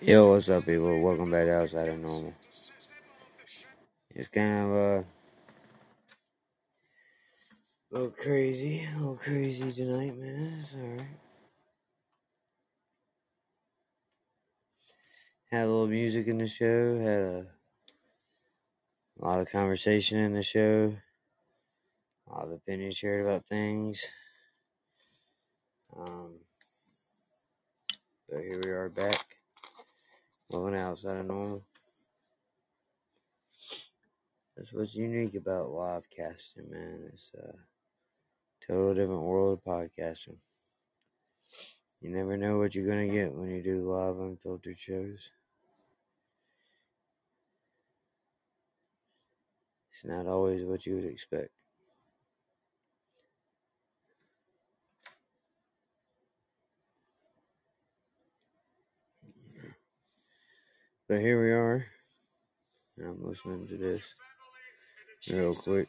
Yo, what's up, people? Welcome back to Outside of Normal. It's kind of uh, a little crazy, a little crazy tonight, man. It's alright. Had a little music in the show, had a, a lot of conversation in the show, a lot of opinions shared about things. Um, so here we are back, moving outside of normal. That's what's unique about live casting, man. It's a total different world of podcasting. You never know what you're gonna get when you do live unfiltered shows. It's not always what you would expect. But here we are. I'm listening to this real quick.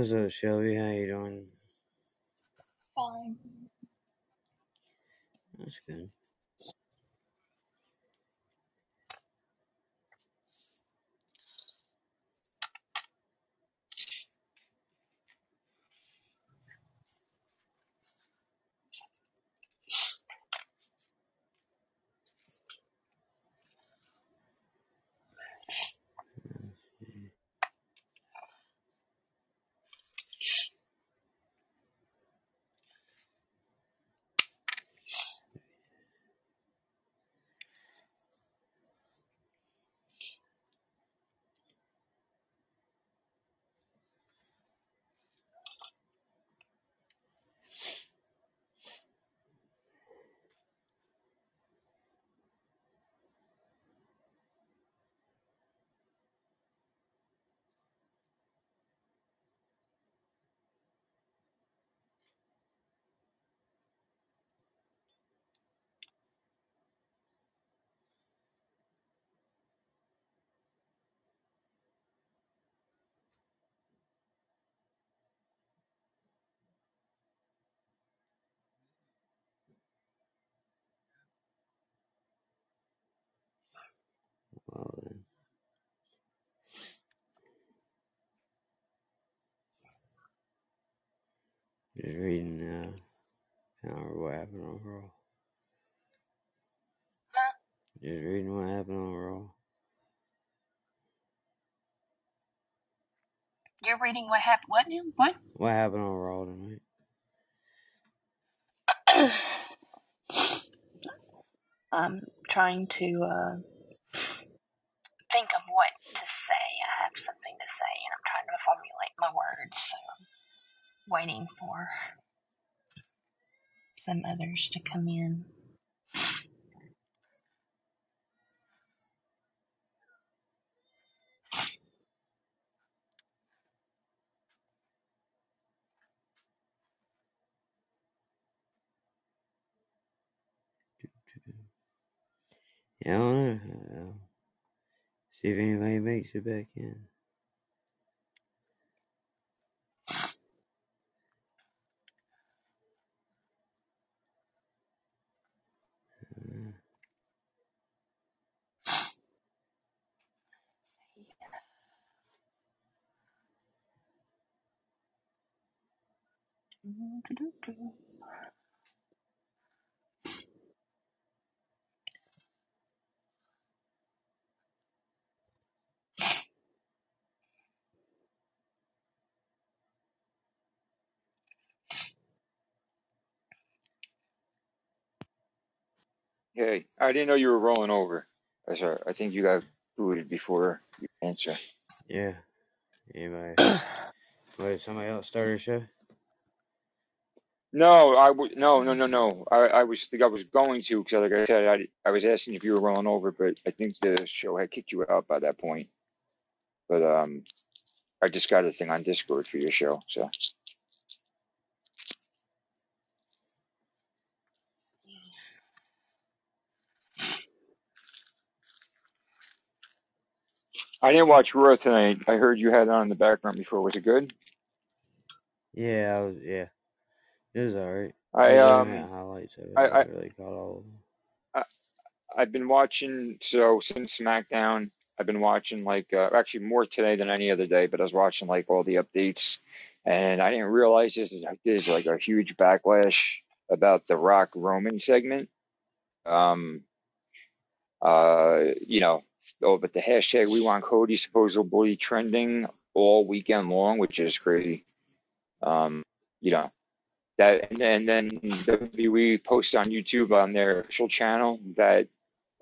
Up, Shelby? How you doing? Fine. That's good. Just reading, uh, can't remember what happened on Raw. Just reading what happened on Raw. You're reading what happened. What now? What? What happened on Raw tonight? I'm trying to uh, think of what to say. I have something to say, and I'm trying to formulate my words. So waiting for some others to come in. Yeah, I don't know. See if anybody makes it back in. Uh, Hey, I didn't know you were rolling over. I sorry. I think you got booted before you answer. Yeah. Anybody? Wait, somebody else started a show? No, I w- no no no no. I I was think I was going to because like I said I I was asking if you were rolling over, but I think the show had kicked you out by that point. But um, I just got a thing on Discord for your show, so I didn't watch Raw tonight. I heard you had it on in the background before. Was it good? Yeah, I was. Yeah, it was alright. I I was looking at um highlights of it. I I really caught all of them. I I've been watching so since SmackDown. I've been watching like uh, actually more today than any other day, but I was watching like all the updates, and I didn't realize this is there's like a huge backlash about the Rock Roman segment. Um, uh, you know, oh, but the hashtag We Want Cody supposedly trending all weekend long, which is crazy. Um, you know that, and, and then WWE posted on YouTube on their official channel that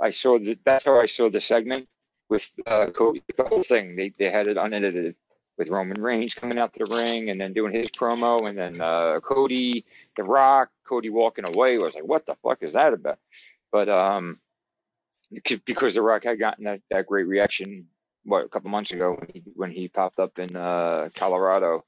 I saw that. That's how I saw the segment with uh, Cody. The whole thing they they had it unedited with Roman Reigns coming out to the ring and then doing his promo, and then uh, Cody, The Rock, Cody walking away. I was like, what the fuck is that about? But um, because because The Rock had gotten that, that great reaction what a couple months ago when he when he popped up in uh, Colorado.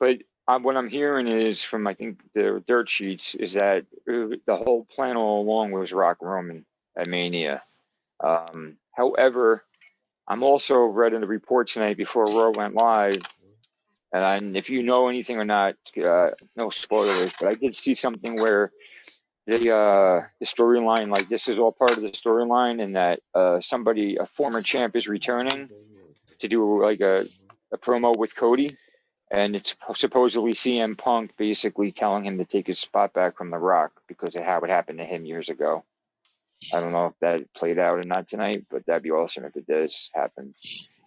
But um, what I'm hearing is from I think the dirt sheets is that uh, the whole plan all along was Rock Roman at Mania. Um, however, I'm also read in the report tonight before Raw went live, and if you know anything or not, uh, no spoilers, but I did see something where the uh, the storyline, like this is all part of the storyline, and that uh, somebody, a former champ, is returning to do like a, a promo with Cody, and it's supposedly CM Punk basically telling him to take his spot back from The Rock because of how it happened to him years ago. I don't know if that played out or not tonight, but that'd be awesome if it does happen.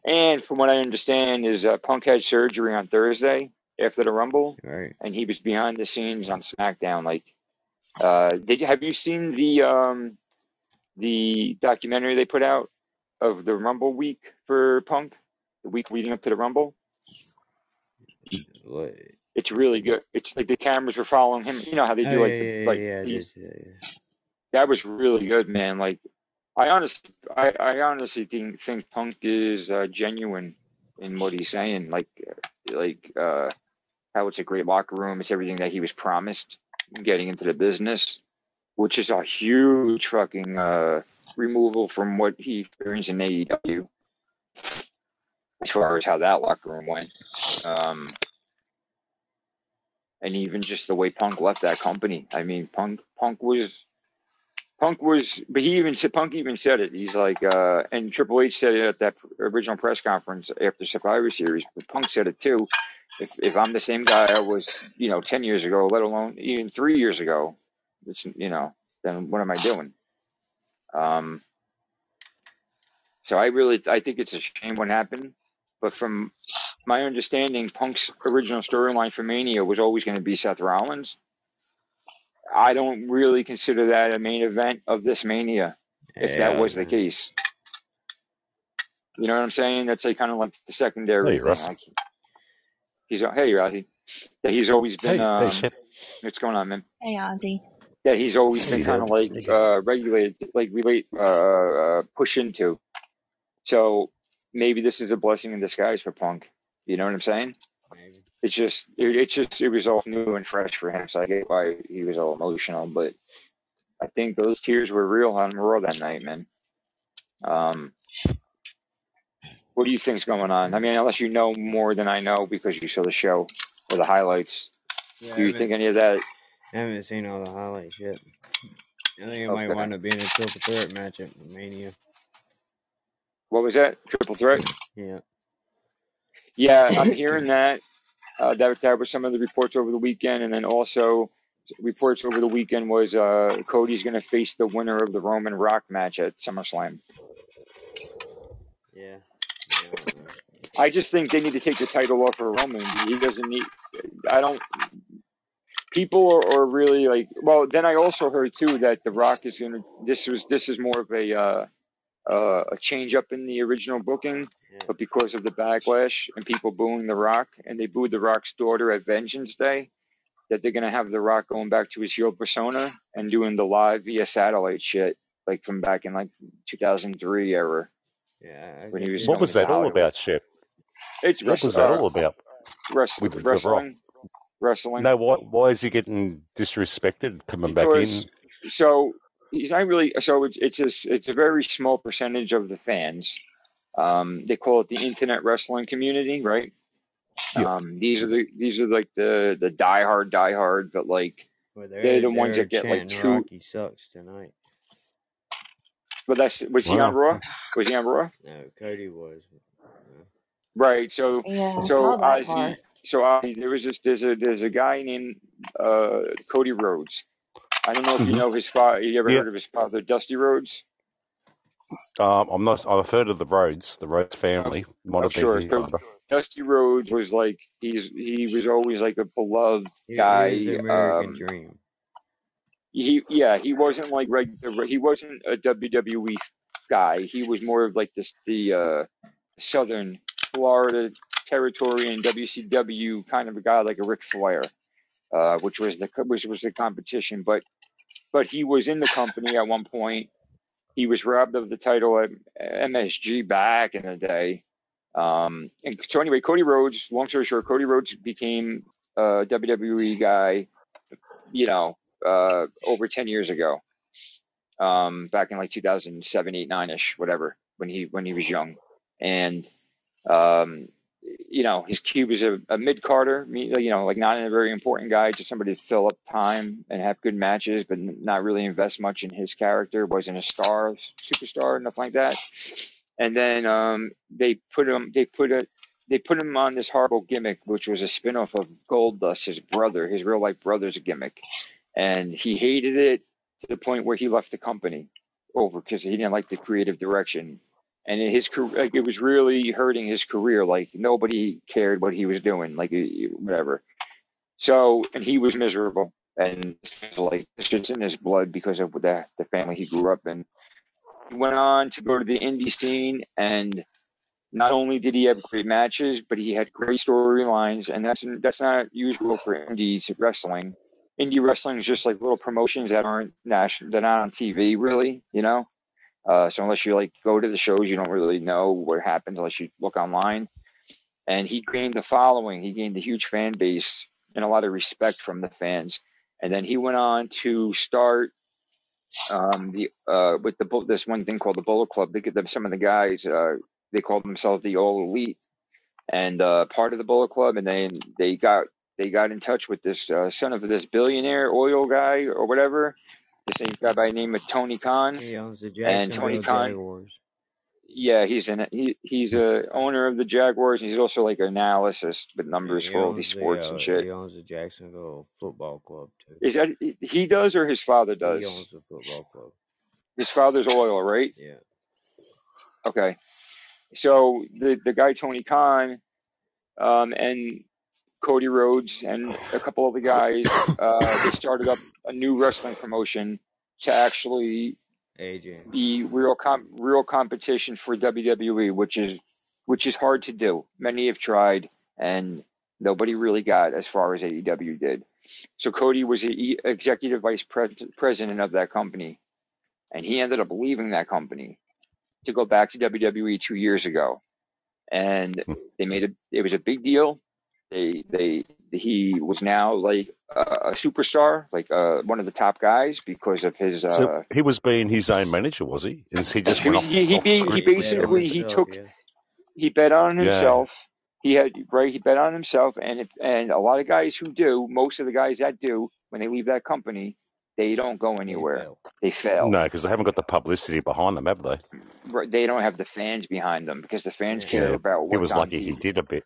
And from what I understand, is uh, Punk had surgery on Thursday after the Rumble, Right. and he was behind the scenes on SmackDown. Like, uh, did you have you seen the um the documentary they put out of the Rumble week for Punk, the week leading up to the Rumble? What? It's really good. It's like the cameras were following him. You know how they Oh do yeah, like yeah, the yeah, like yeah. I these did that, yeah. that was really good, man. Like I honestly, I, I honestly think think Punk is uh, genuine in what he's saying. Like, uh, like uh, how it's a great locker room. It's everything that he was promised getting into the business, which is a huge fucking uh, removal from what he experienced in AEW as far as how that locker room went. Um, and even just the way Punk left that company. I mean, Punk Punk was Punk was, but he even said Punk even said it. He's like, uh, and Triple H said it at that original press conference after Survivor Series. But Punk said it too. If if I'm the same guy I was, you know, ten years ago, let alone even three years ago, it's you know, then what am I doing? Um, so I really, I think it's a shame what happened. But from my understanding, Punk's original storyline for Mania was always going to be Seth Rollins. I don't really consider that a main event of this Mania, if that was the case. You know what I'm saying? That's like kind of like the secondary Hey, thing. Russ. Like he's hey Rossi, that he's always been hey, um, Chip. what's going on, man? Hey, Ozzy. That he's always been kind of like uh, regulated, like relate, uh, uh, push into. So maybe this is a blessing in disguise for Punk. You know what I'm saying? Maybe. It's just, it, it's just, it was all new and fresh for him. So I get why he was all emotional, but I think those tears were real on Raw that night, man. Um, what do you think's going on? I mean, unless you know more than I know because you saw the show or the highlights, Yeah, do you think any of that? I haven't seen all the highlights yet. I think it might Okay. wind up being a triple threat match at Mania. What was that? Triple threat? Yeah. Yeah, I'm hearing that. Uh, that that was some of the reports over the weekend, and then also reports over the weekend was uh, Cody's going to face the winner of the Roman Rock match at SummerSlam. Yeah. yeah. I just think they need to take the title off of Roman. He doesn't need. I don't. People are, are really like. Well, then I also heard too that The Rock is gonna. This was this is more of a uh, uh, a change up in the original booking, Yeah. but because of the backlash and people booing The Rock, and they booed The Rock's daughter at Vengeance Day, that they're gonna have The Rock going back to his heel persona and doing the live via satellite shit, like from back in like 2003 era Yeah. When he was What was to that all about, Shep? It's What was that all about? wrest- With The Rock? wrestling, wrestling. No, why, why is he getting disrespected coming back because in? so he's not really so it's it's just it's a very small percentage of the fans. Um, they call it the internet wrestling community, right? Yeah. Um, these are the these are like the the diehard diehard, but like Well, they're the ones they're that get like chanting two. Rocky sucks tonight. But that's was he on Raw? Was he on Raw? No, Cody was. No. Right. So Yeah, I so saw Ozzy. So Ozzy, there was this there's a there's a guy named uh Cody Rhodes. I don't know if you Mhm. know his father. You ever Yeah. heard of his father, Dusty Rhodes? Um, I'm not. I've heard of the Rhodes, the Rhodes family. Might I'm sure. So. Dusty Rhodes was like he's he was always like a beloved He, he guy. was the American Um, Dream. he yeah he wasn't like regular. He wasn't a WWE guy. He was more of like this the uh, Southern Florida territory and WCW kind of a guy like a Ric Flair, uh, which was the which was the competition. But but he was in the company at one point. He was robbed of the title at MSG back in the day. Um, and so anyway, Cody Rhodes, long story short, Cody Rhodes became a WWE guy, you know, uh, over 10 years ago. Um, back in like 2007, 8, 9 ish, whatever, when he, when he was young. And, um, you know, his cube was a, a mid carder, you know, like not a very important guy, just somebody to fill up time and have good matches, but not really invest much in his character. Wasn't a star, superstar, nothing like that. And then um, they put him, they put a, they put him on this horrible gimmick, which was a spinoff of Goldust, his brother, his real life brother's gimmick, and he hated it to the point where he left the company over because he didn't like the creative direction and his career like it was really hurting his career like nobody cared what he was doing like whatever. So and he was miserable and like it's in his blood because of the the family he grew up in. He went on to go to the indie scene and not only did he have great matches but he had great storylines and that's that's not usual for indie wrestling. Indie wrestling is just like little promotions that aren't national they're not on tv really you know uh, so unless you like go to the shows, you don't really know what happens unless you look online. And he gained the following. He gained a huge fan base and a lot of respect from the fans. And then he went on to start um, the uh, with the this one thing called the Bullet Club. They them some of the guys. Uh, they called themselves the All Elite and uh, part of the Bullet Club. And then they got they got in touch with this uh, son of this billionaire oil guy or whatever. This guy by the name of Tony Khan. He owns the And Tony Khan, Jaguars. yeah, he's an he, he's a owner of the Jaguars. He's also like an analyst with numbers for all these owns the sports uh, and shit. he owns the Jacksonville Football Club too. Is that he does or his father does? He owns the football club. His father's oil, right? Yeah. Okay. So the the guy Tony Khan, um, and Cody Rhodes and a couple of the guys, uh, they started up a new wrestling promotion to actually AJ. be real com- real competition for WWE, which is which is hard to do. Many have tried, and nobody really got as far as AEW did. So Cody was the e- executive vice pres- president of that company, and he ended up leaving that company to go back to WWE two years ago, and Hmm. they made it. It was a big deal. They they he was now like a, a superstar, like uh, one of the top guys because of his. Uh, So he was being his own manager, was he? And he just he went off, he he, off be, he. He basically he himself, took yeah. he bet on Yeah. himself. He had right. He bet on himself, and if, and a lot of guys who do, most of the guys that do, when they leave that company, they don't go anywhere. They fail. No, because they haven't got the publicity behind them, have they? Right, They don't have the fans behind them because the fans Yeah. care about He what's was on lucky he did a bit.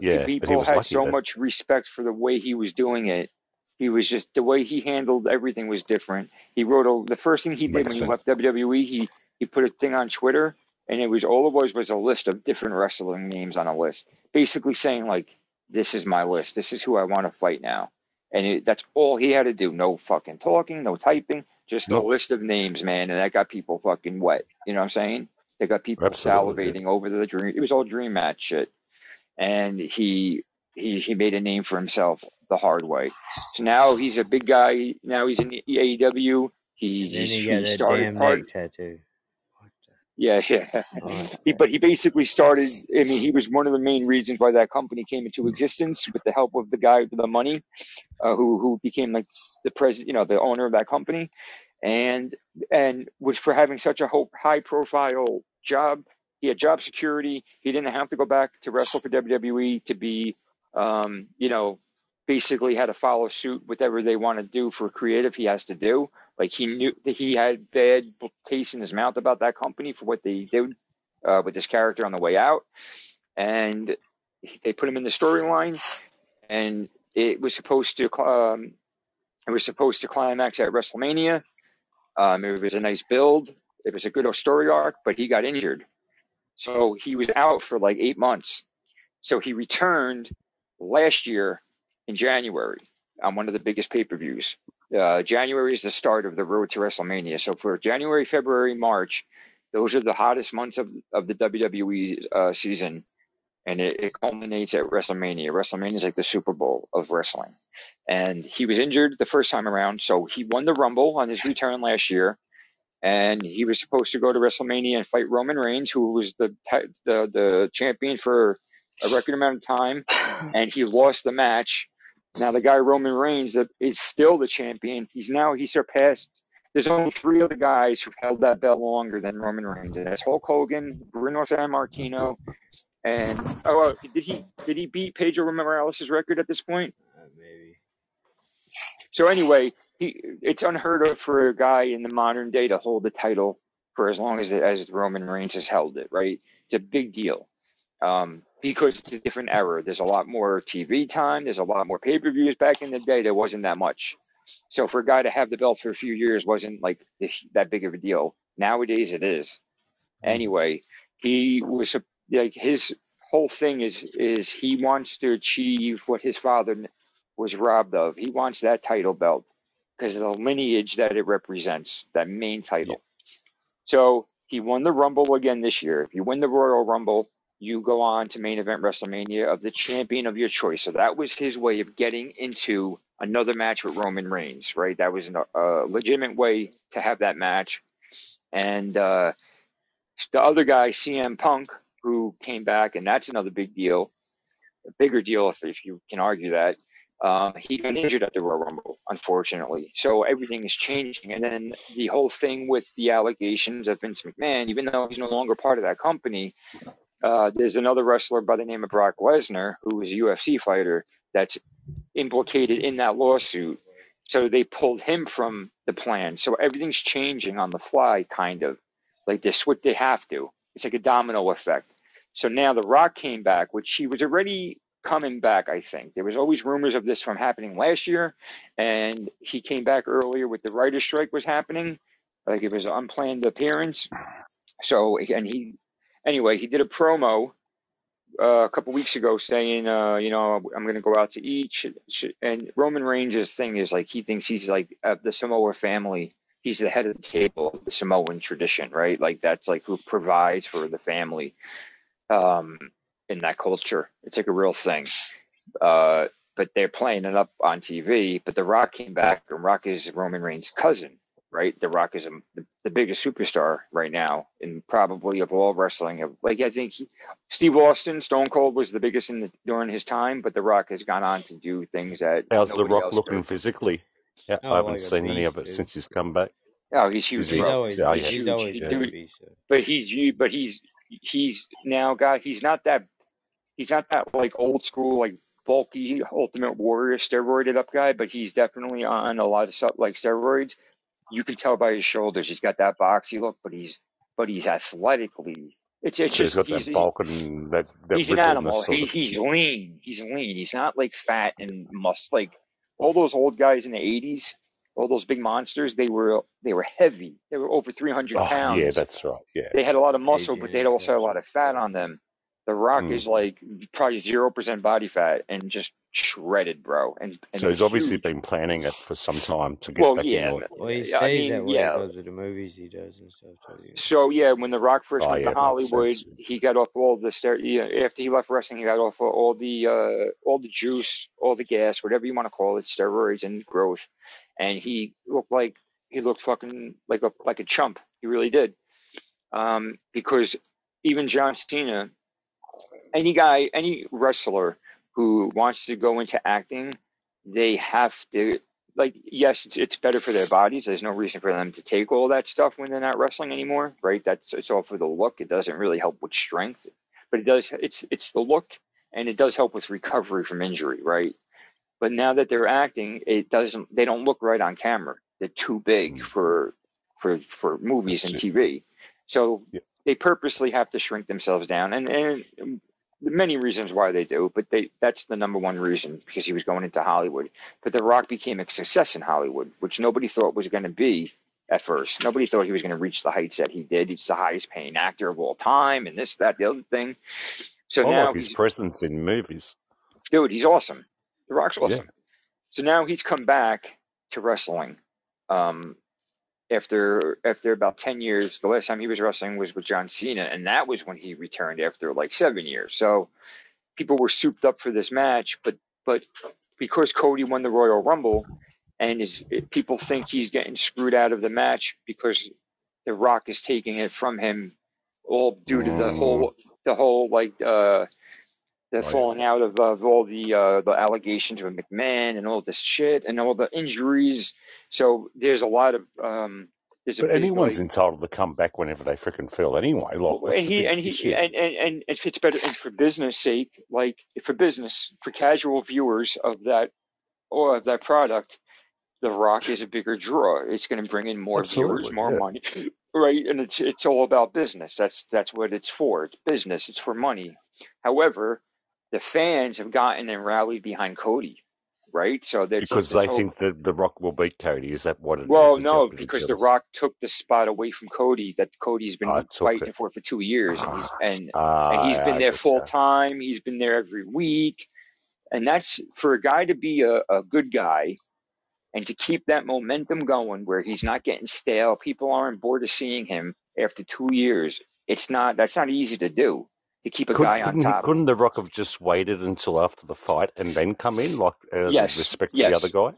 But Yeah, but people was had lucky so then. much respect for the way he was doing it. He was just the way he handled everything was different. He wrote a, the first thing he did Makes when he sense. left WWE. He he put a thing on Twitter, and it was all it was was a list of different wrestling names on a list, basically saying like, "This is my list. This is who I want to fight now." And it, that's all he had to do. No fucking talking, no typing, just a list of names, man. And that got people fucking wet. You know what I'm saying? They got people Absolutely, salivating over the dream. It was all dream match shit and he he he made a name for himself the hard way. So now he's a big guy. Now he's in AEW. He he's, he he started part. tattoo. Yeah, yeah. Oh, He, but he basically started. I mean, he was one of the main reasons why that company came into existence with the help of the guy with the money, uh, who who became like the president, you know, the owner of that company, and and was for having such a high profile job. He had job security. He didn't have to go back to wrestle for WWE to be, um, you know, basically had to follow suit whatever they want to do for creative. He has to do. Like he knew that he had bad taste in his mouth about that company for what they did uh, with this character on the way out, and they put him in the storyline, and it was supposed to um, it was supposed to climax at WrestleMania. Um, it was a nice build. It was a good story arc, but he got injured, so he was out for like eight months. So he returned last year in January on one of the biggest pay per views. Uh, January is the start of the road to WrestleMania. So for January, February, March, those are the hottest months of, of the WWE uh, season. And it, it culminates at WrestleMania. WrestleMania is like the Super Bowl of wrestling. And he was injured the first time around. So he won the Rumble on his return last year. And he was supposed to go to WrestleMania and fight Roman Reigns, who was the, the, the champion for a record amount of time. And he lost the match now the guy Roman Reigns that is still the champion. He's now he surpassed. There's only three other guys who've held that belt longer than Roman Reigns, and that's Hulk Hogan, Bruno Sammartino, and oh, uh, did he did he beat Pedro Morales' record at this point? Uh, maybe. So anyway, he it's unheard of for a guy in the modern day to hold the title for as long as as Roman Reigns has held it. Right? It's a big deal. Um, because it's a different era. There's a lot more TV time. There's a lot more pay per views. Back in the day, there wasn't that much. So for a guy to have the belt for a few years wasn't like that big of a deal. Nowadays, it is. Anyway, he was like his whole thing is is he wants to achieve what his father was robbed of. He wants that title belt because of the lineage that it represents, that main title. So he won the Rumble again this year. If you win the Royal Rumble, you go on to main event WrestleMania of the champion of your choice. So that was his way of getting into another match with Roman Reigns, right? That was a, a legitimate way to have that match. And uh, the other guy, CM Punk, who came back, and that's another big deal, a bigger deal if, if you can argue that. Um, he got injured at the Royal Rumble, unfortunately. So everything is changing. And then the whole thing with the allegations of Vince McMahon, even though he's no longer part of that company, uh, there's another wrestler by the name of Brock Lesnar, who is a UFC fighter, that's implicated in that lawsuit. So they pulled him from the plan. So everything's changing on the fly, kind of. Like they switch, they have to. It's like a domino effect. So now The Rock came back, which he was already coming back, I think. There was always rumors of this from happening last year, and he came back earlier with the writer's strike was happening. Like it was an unplanned appearance. So, and he, anyway, he did a promo uh, a couple weeks ago saying, uh, you know, I'm going to go out to eat. And Roman Reigns' thing is like he thinks he's like uh, the Samoa family. He's the head of the table of the Samoan tradition, right? Like that's like who provides for the family um, in that culture. It's like a real thing. Uh, but they're playing it up on TV. But The Rock came back, and Rock is Roman Reigns' cousin, right? The Rock is a, the, the biggest superstar right now, and probably of all wrestling. Like I think he, Steve Austin, Stone Cold was the biggest in the, during his time, but The Rock has gone on to do things that How's The Rock else looking could. physically? Yeah, Oh, I haven't like seen any of beast, it dude. since he's come back. Oh, he's huge, he? He's bro. always Yeah, He's yeah. he's huge. always dude, a beast. though. but he's but he's he's now got he's not that he's not that like old school like bulky ultimate warrior steroided up guy but he's definitely on a lot of stuff like steroids you can tell by his shoulders he's got that boxy look but he's but he's athletically It's it's So he's just got he's that bulk and that, that he's an animal. He he's lean. He's lean. He's not like fat and must like all those old guys in the eighties. All those big monsters. They were they were heavy. They were over three hundred Oh, yeah, pounds. that's right. Yeah. They had a lot of muscle, but they also had a lot of fat on them. The Rock Mm. is like probably zero percent body fat and just shredded, bro. And, and So he's obviously huge. been planning it for some time to get Well, back yeah, in order. Well, he I mean, that way yeah. because of the movies he does and stuff. Too. you know. So yeah, when The Rock first Oh, went yeah, to Hollywood, he got off all the ster- yeah, after he left wrestling, he got off all the uh, all the juice, all the gas, whatever you want to call it, steroids and growth, and he looked like he looked fucking like a like a chump. He really did. Um, because even John Cena, any guy, any wrestler who wants to go into acting, they have to like yes, it's, it's better for their bodies. There's no reason for them to take all that stuff when they're not wrestling anymore, right? That's it's all for the look. It doesn't really help with strength, but it does. It's it's the look, and it does help with recovery from injury, right? But now that they're acting, it doesn't. They don't look right on camera. They're too big Mm. for for for movies and. TV. So Yeah. they purposely have to shrink themselves down, and and many reasons why they do, but they that's the number one reason because he was going into Hollywood. But The Rock became a success in Hollywood, which nobody thought was going to be at first. Nobody thought he was going to reach the heights that he did. He's the highest paying actor of all time, and this, that, the other thing. So now his he's presence in movies. dude, he's awesome. The Rock's Yeah. awesome. So now he's come back to wrestling. Um, after after about ten years, the last time he was wrestling was with John Cena, and that was when he returned after like seven years. So people were souped up for this match, but but because Cody won the Royal Rumble, and is people think he's getting screwed out of the match because The Rock is taking it from him, all due to the whole the whole like uh the Oh, yeah. falling out of, of all the uh, the allegations with McMahon and all this shit and all the injuries. So there's a lot of um, there's But anyone's like, entitled to come back whenever they freaking feel anyway. Like, and he and he issue? and, and and if it's better and for business sake, like for business for casual viewers of that or of that product, The Rock is a bigger draw. It's going to bring in more viewers, more yeah. money, right? And it's it's all about business. That's that's what it's for. It's business. It's for money. However, the fans have gotten and rallied behind Cody, right? So Because they whole- think that The Rock will beat Cody. Is that what it is? well, The no, because The? Rock took the spot away from Cody that Cody's been Ah, took fighting it. for for two years, and he's and Ah, and he's been there full time. He's been there every week, and that's for a guy to be a, a good guy and to keep that momentum going, where he's not getting stale. People aren't bored of seeing him after two years. It's not that's not easy to do to keep a Could, guy on top. couldn't The Rock have just waited until after the fight and then come in, like uh, Yes, respect yes. the other guy?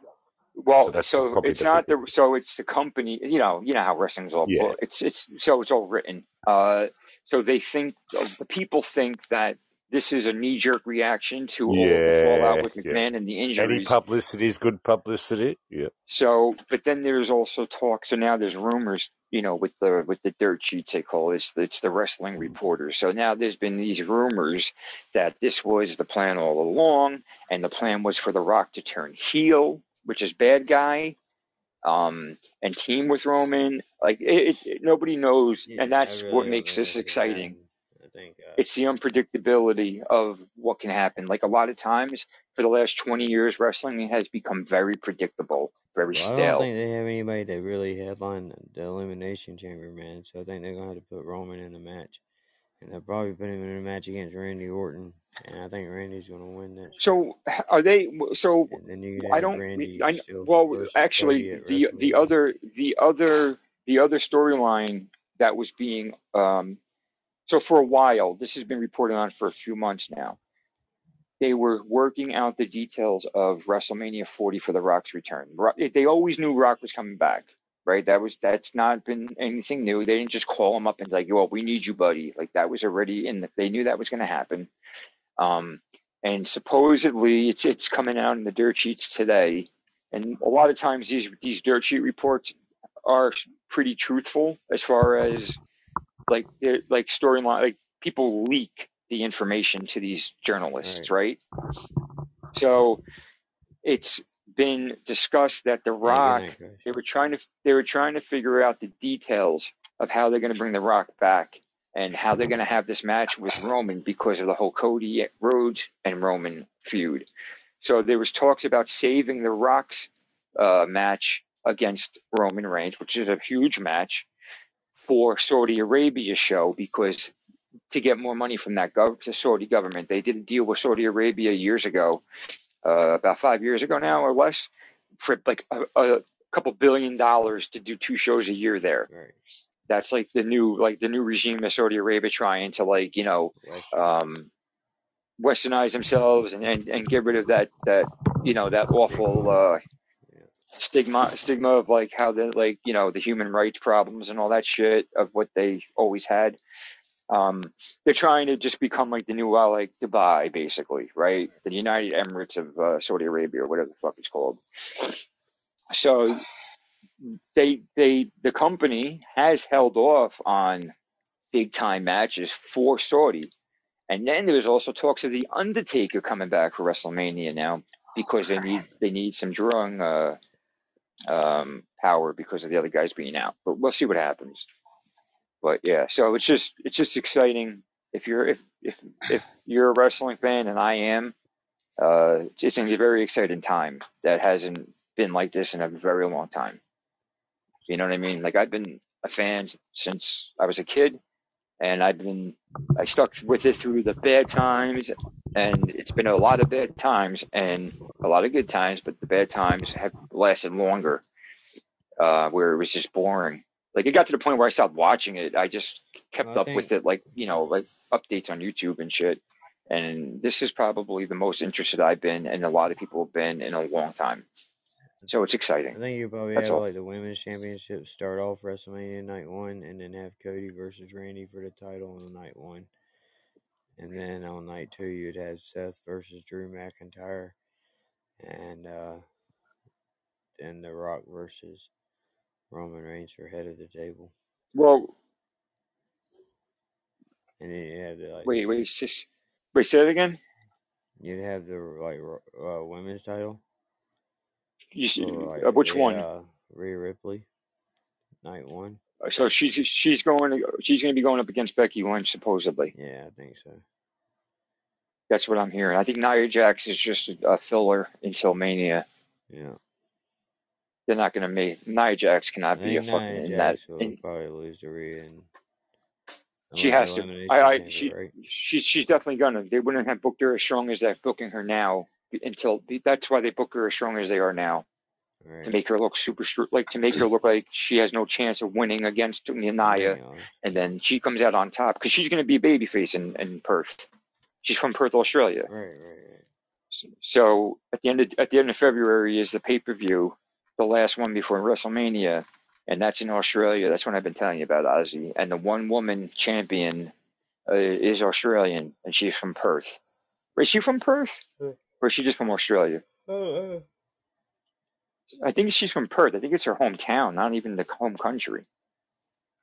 Well, So so it's not the so it's the company. You know, you know how wrestling's all. Yeah. It's it's so it's all written. Uh, so they think the people think that this is a knee jerk reaction to all of the fallout Yeah, with yeah. McMahon and the injuries. Any injuries. publicity is good publicity. Yeah. So, but then there's also talk. So now there's rumors, you know, with the with the dirt sheets they call it. It's, it's the wrestling reporters. So now there's been these rumors that this was the plan all along, and the plan was for The Rock to turn heel, which is bad guy, um, and team with Roman. Like it, it, nobody knows, Yeah, and that's really what makes think this that's gonna exciting. Happen. I think. Uh, It's the unpredictability of what can happen. Like a lot of times for the last 20 years, wrestling has become very predictable, very well, I don't think they have anybody that really headline the elimination chamber, man. So I think they're gonna have to put Roman in the match, and they'll probably put him in a match against Randy Orton, and I think Randy's gonna win that. So are they? So I don't. Randy I well, actually, the the other the other the other storyline that was being um. So for a while, this has been reported on for a few months now. They were working out the details of WrestleMania 40 for The Rock's return. They always knew Rock was coming back, right? That was that's not been anything new. They didn't just call him up and like, "Well, we need you, buddy." Like that was already in. The, they knew that was going to happen. Um, and supposedly it's it's coming out in the dirt sheets today. And a lot of times these these dirt sheet reports are pretty truthful as far as like they're like storyline like people leak the information to these journalists, right? So it's been discussed that The Rock guys. they were trying to they were trying to figure out the details of how they're going to bring The Rock back and how they're going to have this match with Roman because of the whole Cody Rhodes and Roman feud. So there was talks about saving the Rock's uh, match against Roman Reigns, which is a huge match for Saudi Arabia show because to get more money from that gov- the Saudi government, they did a deal with Saudi Arabia years ago, uh, about five years ago now or less, for like a, a couple billion dollars to do two shows a year there. Right. That's like the new like the new regime of Saudi Arabia trying to like you know um, westernize themselves and, and, and get rid of that that you know that awful uh, stigma stigma of like how the like you know the human rights problems and all that shit of what they always had. Um, they're trying to just become like the new uh, like Dubai basically, right? The United Emirates of uh, Saudi Arabia or whatever the fuck it's called. So they they the company has held off on big time matches for Saudi. And then there's also talks of the Undertaker coming back for WrestleMania now because they need they need some drawing uh, um, power because of the other guys being out. But we'll see what happens. But yeah, so it's just it's just exciting. If you're if if if you're a wrestling fan and I am, uh, it's a very exciting time that hasn't been like this in a very long time. You know what I mean? Like I've been a fan since I was a kid, and I've been I stuck with it through the bad times, and it's been a lot of bad times and a lot of good times, but the bad times have lasted longer, uh, where it was just boring. Like it got to the point where I stopped watching it. I just kept Well, up with it, like you know, like updates on YouTube and shit. And this is probably the most interested I've been, and a lot of people have been in a long time. So it's exciting. I think you probably That's have all. like the women's championship start off WrestleMania night one, and then have Cody versus Randy for the title on night one, and then on night two you'd have Seth versus Drew McIntyre, and uh, then The Rock versus Roman Reigns for head of the table, Well, and then you have the like wait, wait, sis, wait, say that again. you'd have the like uh, women's title You, for uh, which Rhea, one? uh, Rhea Ripley, night one. So she's she's going to, she's going to be going up against Becky Lynch supposedly. Yeah, I think so. That's what I'm hearing. I think Nia Jax is just a, filler until Mania. Yeah. They're not going to make Nia Jax I cannot be a fucking in that. Will In, probably lose to Rhea, and she has to. I, I she right? she's she's definitely gonna. They wouldn't have booked her as strong as they're booking her now until that's why they book her as strong as they are now to make her look super str- like to make her look like she has no chance of winning against Nia, Nia. and then she comes out on top because she's going to be a babyface in in Perth. She's from Perth, Australia. Right, right, right. So at the end of, at the end of February is the pay per view, the last one before WrestleMania, and that's in Australia. That's when I've been telling you about Ozzy. And the one woman champion uh, is Australian, and she's from Perth. Is she from Perth, or is she just from Australia? Oh, I think she's from Perth. I think it's her hometown, not even the home country.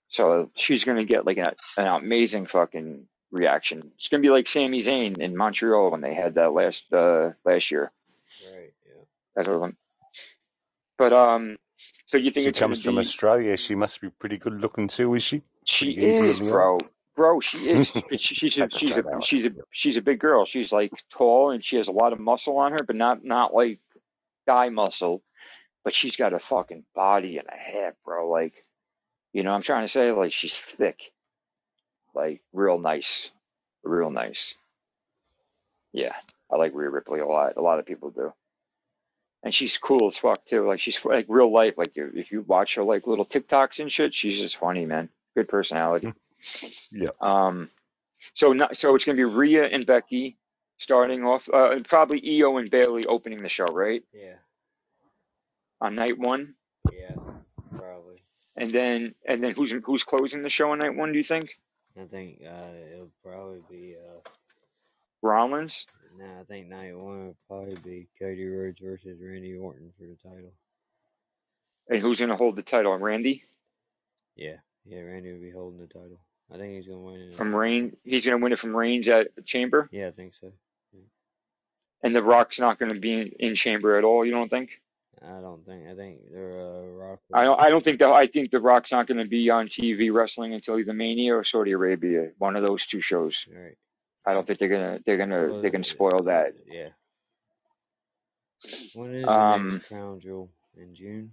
So she's gonna get like a, an amazing fucking reaction. It's gonna be like Sami Zayn in Montreal when they had that last uh, last year. right, yeah. That's what I'm- But um, so you think She it's comes from be? Australia. She must be pretty good looking too, is she? She Pretty is, in the bro. eyes. Bro, she is. She, she's a she's a she's a she's a big girl. She's like tall and she has a lot of muscle on her, but not not like guy muscle. But she's got a fucking body and a head, bro. Like, you know, I'm trying to say like she's thick, like real nice, real nice. Yeah, I like Rhea Ripley a lot. A lot of people do. And she's cool as fuck too. Like she's like real life. Like if you watch her like little TikToks and shit, she's just funny, man. Good personality. Yeah. Um, so not so it's gonna be Rhea and Becky starting off. Uh, and probably Io and Bayley opening the show, right? Yeah, On night one, yeah, probably. and then and then who's who's closing the show on night one? Do you think I think uh, it'll probably be. Uh, Rollins? nah, I think night one will probably be Cody Rhodes versus Randy Orton for the title. And who's gonna hold the title? Randy Yeah, yeah, Randy will be holding the title. I think he's gonna win it. from Rain. He's gonna win it from Reigns at the Chamber, Yeah, I think so. and The Rock's not gonna be in, in Chamber at all. You don't think? I don't think. I think they're uh, Rock. I don't. I don't think that. I think The Rock's not going to be on TV wrestling until either Mania or Saudi Arabia. One of those two shows. Right. I don't think they're gonna. They're gonna. Well, They're gonna spoil that. Yeah. When is Um, the next crown jewel? In June.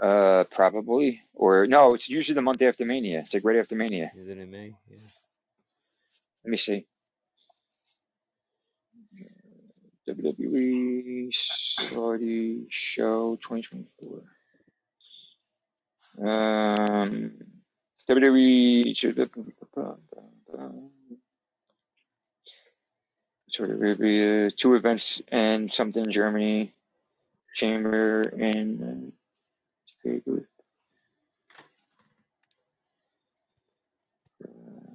Uh, probably. Or no, it's usually the month after Mania. It's like right after Mania. Is it in May? Yeah. Let me see. WWE Saudi Show 2024. Um, WWE Saudi Arabia, two events and something in Germany, Chamber in Vegas. Uh,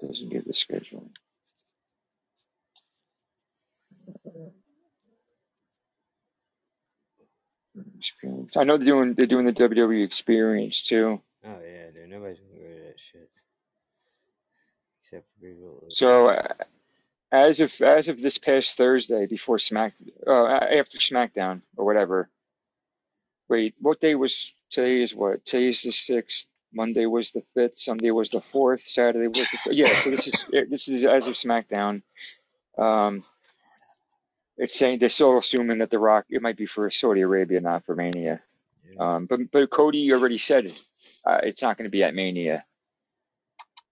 doesn't give the schedule. Experience. I know they're doing they're doing the WWE experience too. Oh yeah, dude. Nobody's gonna go to that shit. Except for people. So uh, as of as of this past Thursday before Smack uh, after SmackDown or whatever. Wait, what day was today? Is what today is the sixth. Monday was the fifth. Sunday was the fourth. Saturday was the th- yeah. So this is this is as of SmackDown. Um, it's saying they're still assuming that the Rock it might be for Saudi Arabia, not for Mania. Yeah. Um, but but Cody already said uh, it's not going to be at Mania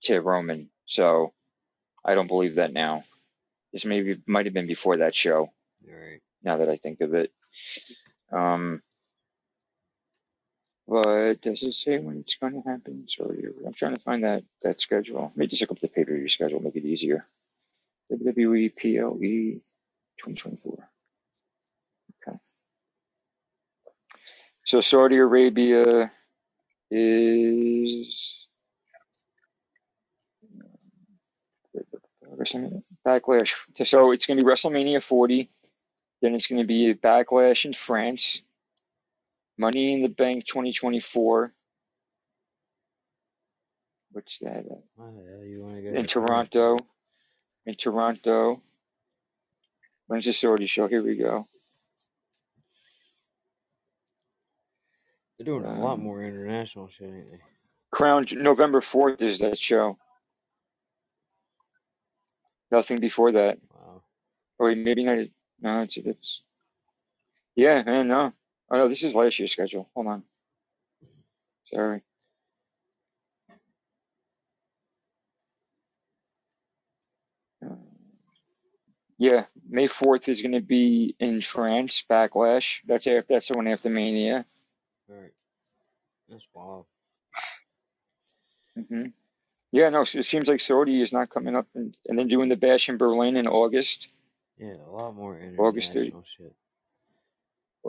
to Roman, so I don't believe that now. This maybe might have been before that show. Right. Now that I think of it, um, but does it say when it's going to happen? So I'm trying to find that that schedule. Maybe just look up the pay per view schedule, make it easier. WWE PLE 2024. Okay. So Saudi Arabia is Backlash. So it's going to be WrestleMania 40. Then it's going to be Backlash in France. Money in the Bank 2024. What's that? uh, Why the hell you go In? Toronto. In Toronto. When's the Saudi show? Here we go. They're doing a lot Um, more international shit, ain't they? Crown November 4th is that show. Nothing before that. Wow. Oh, wait, maybe not. No, it's, it's yeah, man, no. Oh, no, this is last year's schedule. Hold on. Sorry. Uh, Yeah, May 4th is going to be in France, Backlash. That's after, that's the one after Mania. Right. That's wild. hmm Yeah, no, so it seems like Saudi is not coming up and, and then doing the bash in Berlin in August. Yeah, a lot more August 30. shit.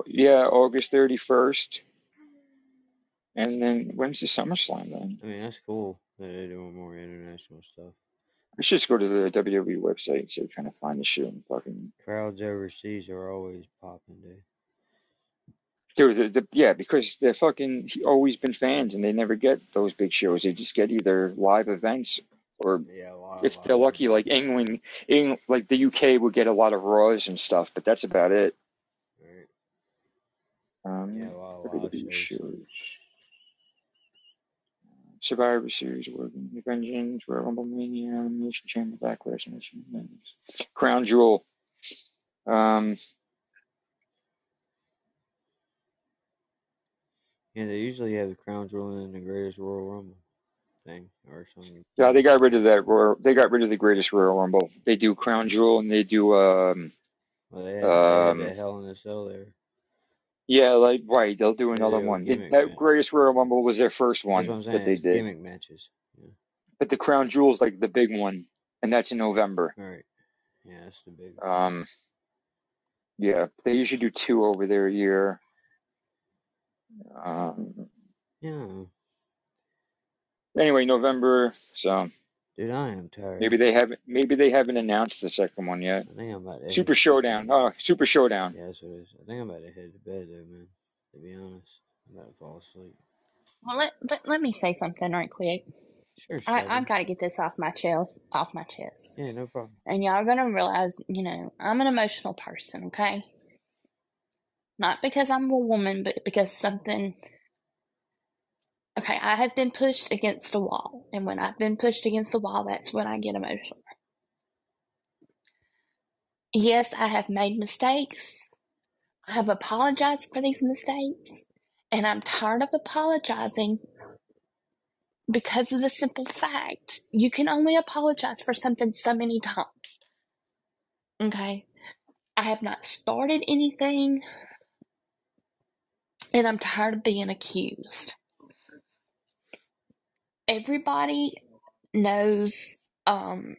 Yeah, August 31st. And then when's the SummerSlam then? I mean, that's cool that they're doing more international stuff. Should just go to the WWE website instead of trying to find the show and fucking Crowds overseas are always popping, dude. Dude, the, the, yeah, because they're fucking always been fans and they never get those big shows. They just get either live events or Yeah, lot. if they're lucky, like England, Eng, like the UK would get a lot of Raws and stuff, but that's about it. Um, Yeah, a lot, a lot of WWE shows. shows. Survivor Series, Working Vengeance, Royal Rumble Mania, Elimination Chamber Backlash, Nation Men's Crown Jewel. Um, Yeah, they usually have the crown jewel in the greatest Royal Rumble thing or something. yeah, they got rid of that. Royal, they got rid of the Greatest Royal Rumble. They do Crown Jewel and they do um, Well, they had, they had um, Hell in a Cell there. Yeah, like right, they'll do another one. gimmick That match. Greatest Royal Rumble was their first That's what I'm one saying. that they It's did, gimmick matches. Yeah. but the Crown Jewel's like the big one, and that's in November. All right. Yeah, that's the big. Um, yeah, they usually do two over there a year. Um, Yeah, anyway, November. So dude, I am tired. maybe they haven't, maybe they haven't announced the second one yet. I think I'm about to. Super Showdown. Oh, Super Showdown. Yeah, that's what it is. I think I'm about to head to bed though, man. To be honest, I'm about to fall asleep. Well, let, let, let me say something right quick. Sure, I, I've got to get this off my chest, off my chest. Yeah, no problem. And y'all are going to realize, you know, I'm an emotional person, okay? Not because I'm a woman, but because something. Okay, I have been pushed against the wall. And when I've been pushed against the wall, that's when I get emotional. Yes, I have made mistakes. I have apologized for these mistakes. And I'm tired of apologizing because of the simple fact you can only apologize for something so many times. Okay? I have not started anything, and I'm tired of being accused. Everybody knows um,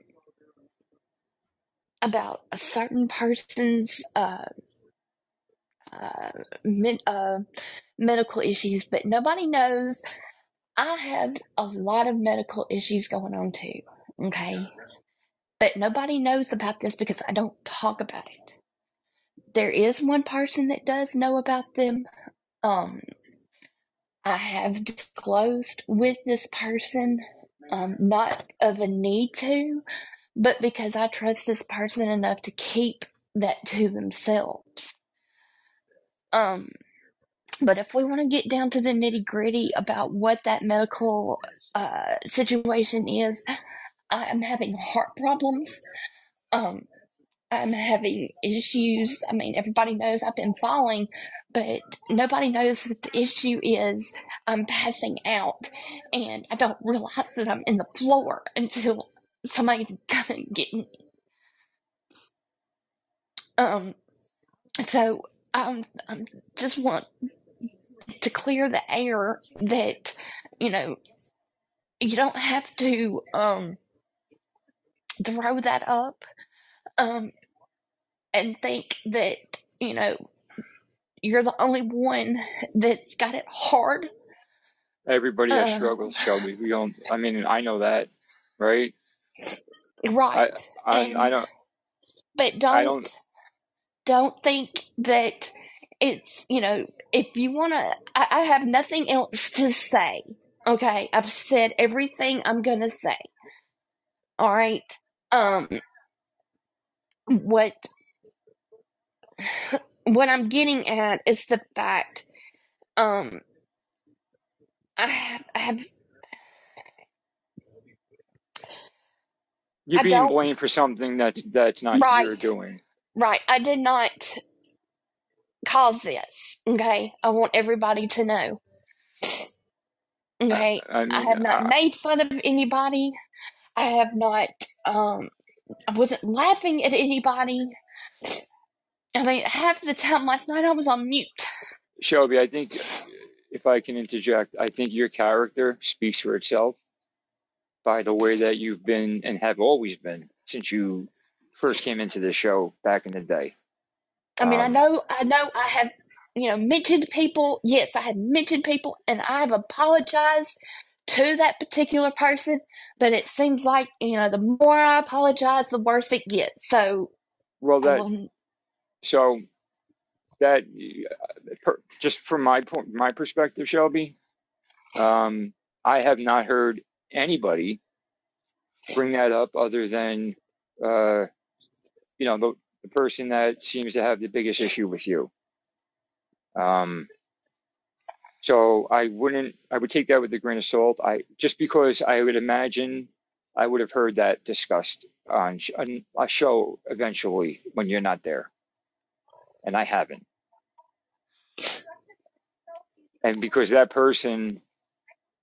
about a certain person's uh, uh, uh, medical issues, but nobody knows I have a lot of medical issues going on too. Okay. But nobody knows about this because I don't talk about it. There is one person that does know about them. Um, I have disclosed with this person, um, not of a need to, but because I trust this person enough to keep that to themselves. Um, but if we want to get down to the nitty gritty about what that medical uh, situation is, I'm having heart problems. Um, I'm having issues. I mean, everybody knows I've been falling, but nobody knows that the issue is I'm passing out and I don't realize that I'm in the floor until somebody's gonna get me. Um, so I'm, I'm just want to clear the air that, you know, you don't have to, um, throw that up, um, and think that, you know, you're the only one that's got it hard. Everybody has Uh, struggles, Shelby. We don't. I mean, I know that, right? Right. I, I And, don't. but don't, don't. don't think that it's, you know, if you want to, I, I have nothing else to say. Okay. I've said everything I'm going to say. All right. Um, what, what I'm getting at is the fact, um, I have, I have, You're I being don't, blamed for something that's that's not your right, doing. right. I did not cause this. Okay. I want everybody to know. I, Okay. I I mean, have not made fun of anybody. I have not, um, I wasn't laughing at anybody. I mean, half the time last night I was on mute. Shelby, I think if I can interject, I think your character speaks for itself by the way that you've been and have always been since you first came into the show back in the day. I mean, I Um, know, I know I have, you know, mentioned people. Yes, I have mentioned people and I've apologized to that particular person, but it seems like, you know, the more I apologize, the worse it gets. So well, I that so that per, just from my point, my perspective, Shelby, um, I have not heard anybody bring that up other than uh, you know the, the person that seems to have the biggest issue with you. Um, so I wouldn't, I would take that with a grain of salt. I just because I would imagine I would have heard that discussed on, on a show eventually when you're not there, and I haven't. And because that person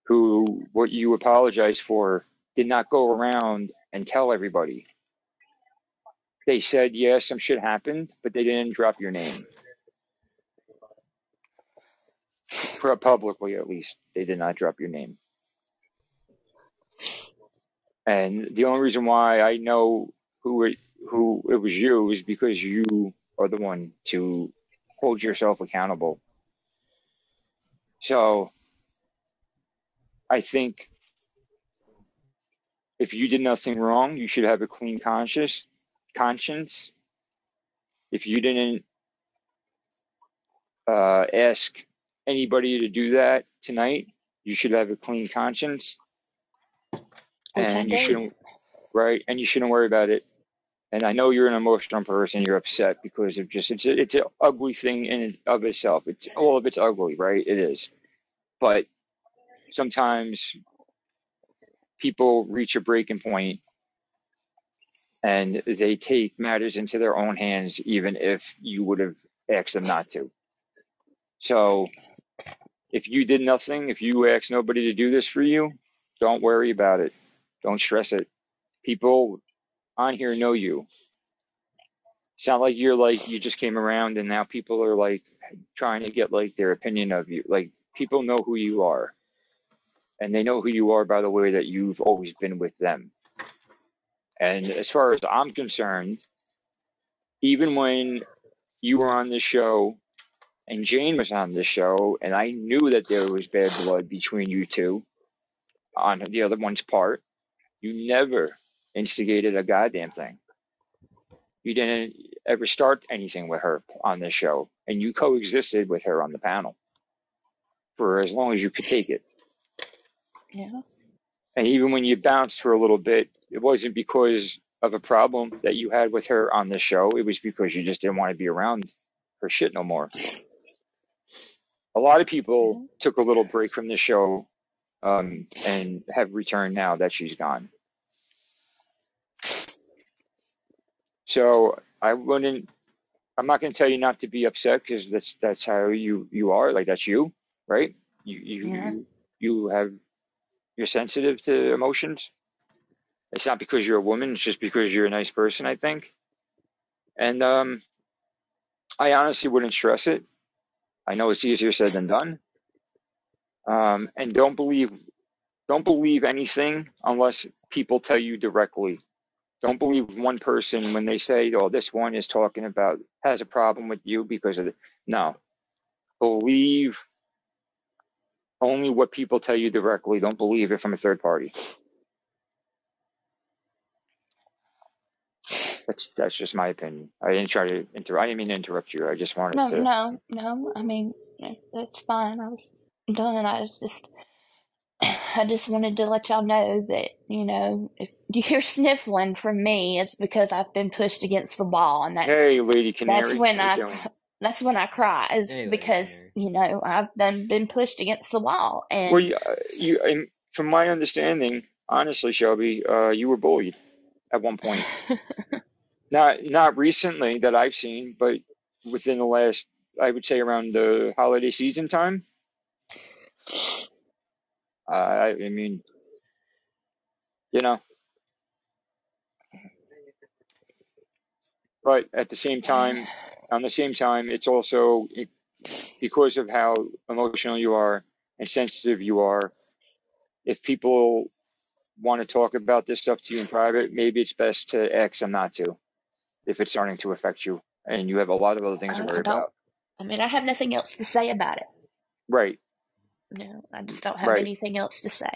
who what you apologize for did not go around and tell everybody. They said yes, some shit happened, but they didn't drop your name. For publicly at least, they did not drop your name. And the only reason why I know who it who it was you is because you are the one to hold yourself accountable. So I think if you did nothing wrong, you should have a clean conscience conscience. If you didn't uh, ask anybody to do that tonight, you should have a clean conscience and you shouldn't right and you shouldn't worry about it And I know you're an emotional person. You're upset because of just it's a, it's an ugly thing in and of itself. It's all of it's ugly, right? It is. But sometimes people reach a breaking point and they take matters into their own hands, even if you would have asked them not to. So if you did nothing, if you asked nobody to do this for you, don't worry about it. Don't stress it. People on here know you. It's not like you're like you just came around and now people are like trying to get like their opinion of you. Like people know who you are. And they know who you are by the way that you've always been with them. And as far as I'm concerned, even when you were on this show and Jane was on this show, and I knew that there was bad blood between you two on the other one's part, you never instigated a goddamn thing. You didn't ever start anything with her on this show, and you coexisted with her on the panel for as long as you could take it. Yeah. And even when you bounced for a little bit, it wasn't because of a problem that you had with her on the show. It was because you just didn't want to be around her shit no more. A lot of people took a little break from the show um, and have returned now that she's gone. So I wouldn't. I'm not going to tell you not to be upset because that's that's how you you are. Like that's you, right? You you Yeah. you you have you're sensitive to emotions. It's not because you're a woman. It's just because you're a nice person. I think. And um, I honestly wouldn't stress it. I know it's easier said than done. Um, and don't believe don't believe anything unless people tell you directly. Don't believe one person when they say, "Oh, this one is talking about has a problem with you because of it." No, believe only what people tell you directly. Don't believe it from a third party. That's that's just my opinion. I didn't try to inter. I didn't mean to interrupt you. I just wanted No, to. no, no. No. I mean, that's fine. I was done. I was just, I just wanted to let y'all know that you know, if you hear sniffling from me, it's because I've been pushed against the wall, and that's Hey, Lady that's when I doing? that's when I cry is Hey, because Canary. you know I've done been pushed against the wall, Well, and you, uh, you and from my understanding, honestly, Shelby, uh, you were bullied at one point. Not not recently that I've seen, but within the last, I would say, around the holiday season time. Uh, I, I mean, you know, but at the same time, on the same time, it's also it, because of how emotional you are and sensitive you are. If people want to talk about this stuff to you in private, maybe it's best to ask them not to if it's starting to affect you and you have a lot of other things to worry I about. I mean, I have nothing else to say about it. Right, No, I just don't have right, anything else to say.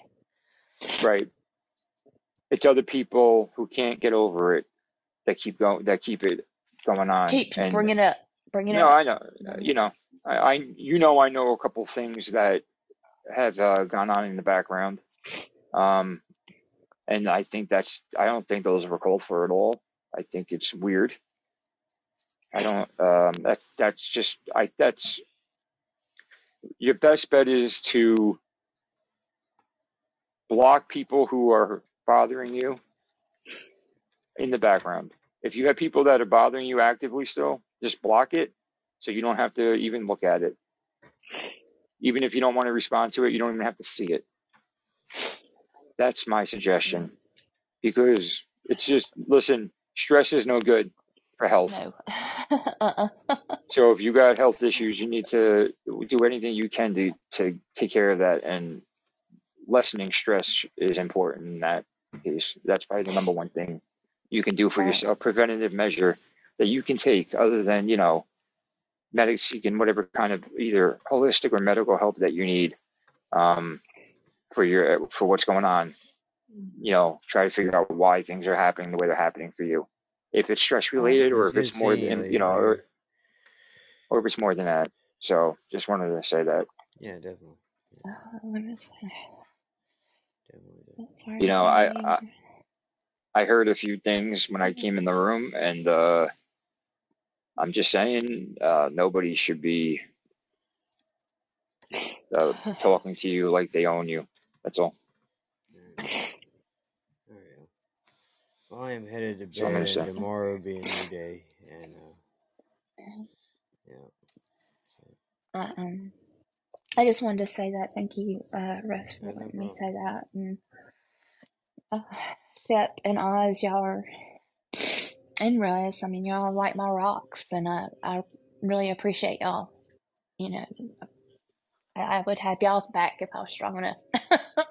right. It's other people who can't get over it that keep going, that keep it going on. Keep And bringing it up, bringing it no, up. I know, you know, I, I, you know, I know a couple things that have uh, gone on in the background. Um, and I think that's, I don't think those were called for at all. I think it's weird. I don't, um, that, that's just, I, that's, your best bet is to block people who are bothering you in the background. If you have people that are bothering you actively still, just block it so you don't have to even look at it. Even if you don't want to respond to it, you don't even have to see it. That's my suggestion because it's just, listen, stress is no good for health. No. uh-uh. So if you got health issues, you need to do anything you can to, to take care of that. And lessening stress is important in that case. That's probably the number one thing you can do for Right. yourself, preventative measure that you can take other than, you know, medic seeking whatever kind of either holistic or medical help that you need um, for your for what's going on. You know, try to figure out why things are happening the way they're happening for you. If it's stress related or if it's more than you know, or, or if it's more than that. So just wanted to say that. Yeah, definitely. Uh, let me see. Definitely. definitely. You know, I, I I heard a few things when I came in the room, and uh, I'm just saying, uh, nobody should be uh, talking to you like they own you. That's all. Alright. There we go. Well, I am headed to That's bed, gonna and say. tomorrow being be a new day, and uh, yeah. So, Uh, um, I just wanted to say that. Thank you, uh, Russ, for letting me say that. And uh, Sep and Oz, y'all are, and Russ, I mean, y'all are like my rocks, and I, I really appreciate y'all. You know, I, I would have y'all's back if I was strong enough.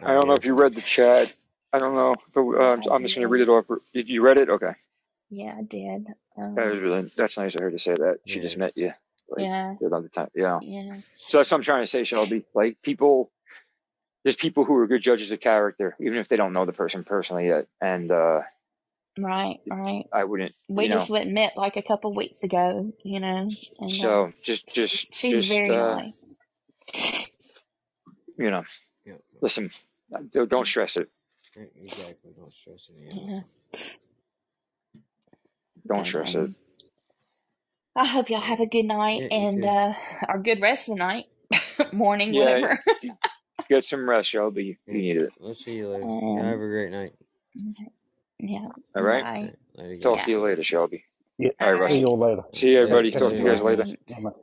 I Oh don't know if you read the chat. I don't know. But, uh, I I'm just going to read it off. You you read it? Okay. Yeah, I did. That Um, was really, that's nice of her to say that. She just met you like yeah, the other time. Yeah. yeah, So that's what I'm trying to say, Shelby. Like people, there's people who are good judges of character, even if they don't know the person personally yet. And uh, right, right. I wouldn't, We you know. just went met like a couple weeks ago, you know, and uh, So just, just, she's just, very uh, nice. you know, Yep. listen. Don't don't stress it. Yep. Exactly. Don't stress it. Yeah, Don't stress it. um, I hope y'all have a good night Yeah, and too. uh, or good rest of the night, morning, Yeah, whatever. get some rest, Shelby. You Yeah. need it. We'll see you later. Y'all have a great night. yeah, All right. bye. Talk. Yeah, to you later, Shelby. Yeah. All right. See you all later. See you, everybody. Catch Talk to you you you guys later. later. Later.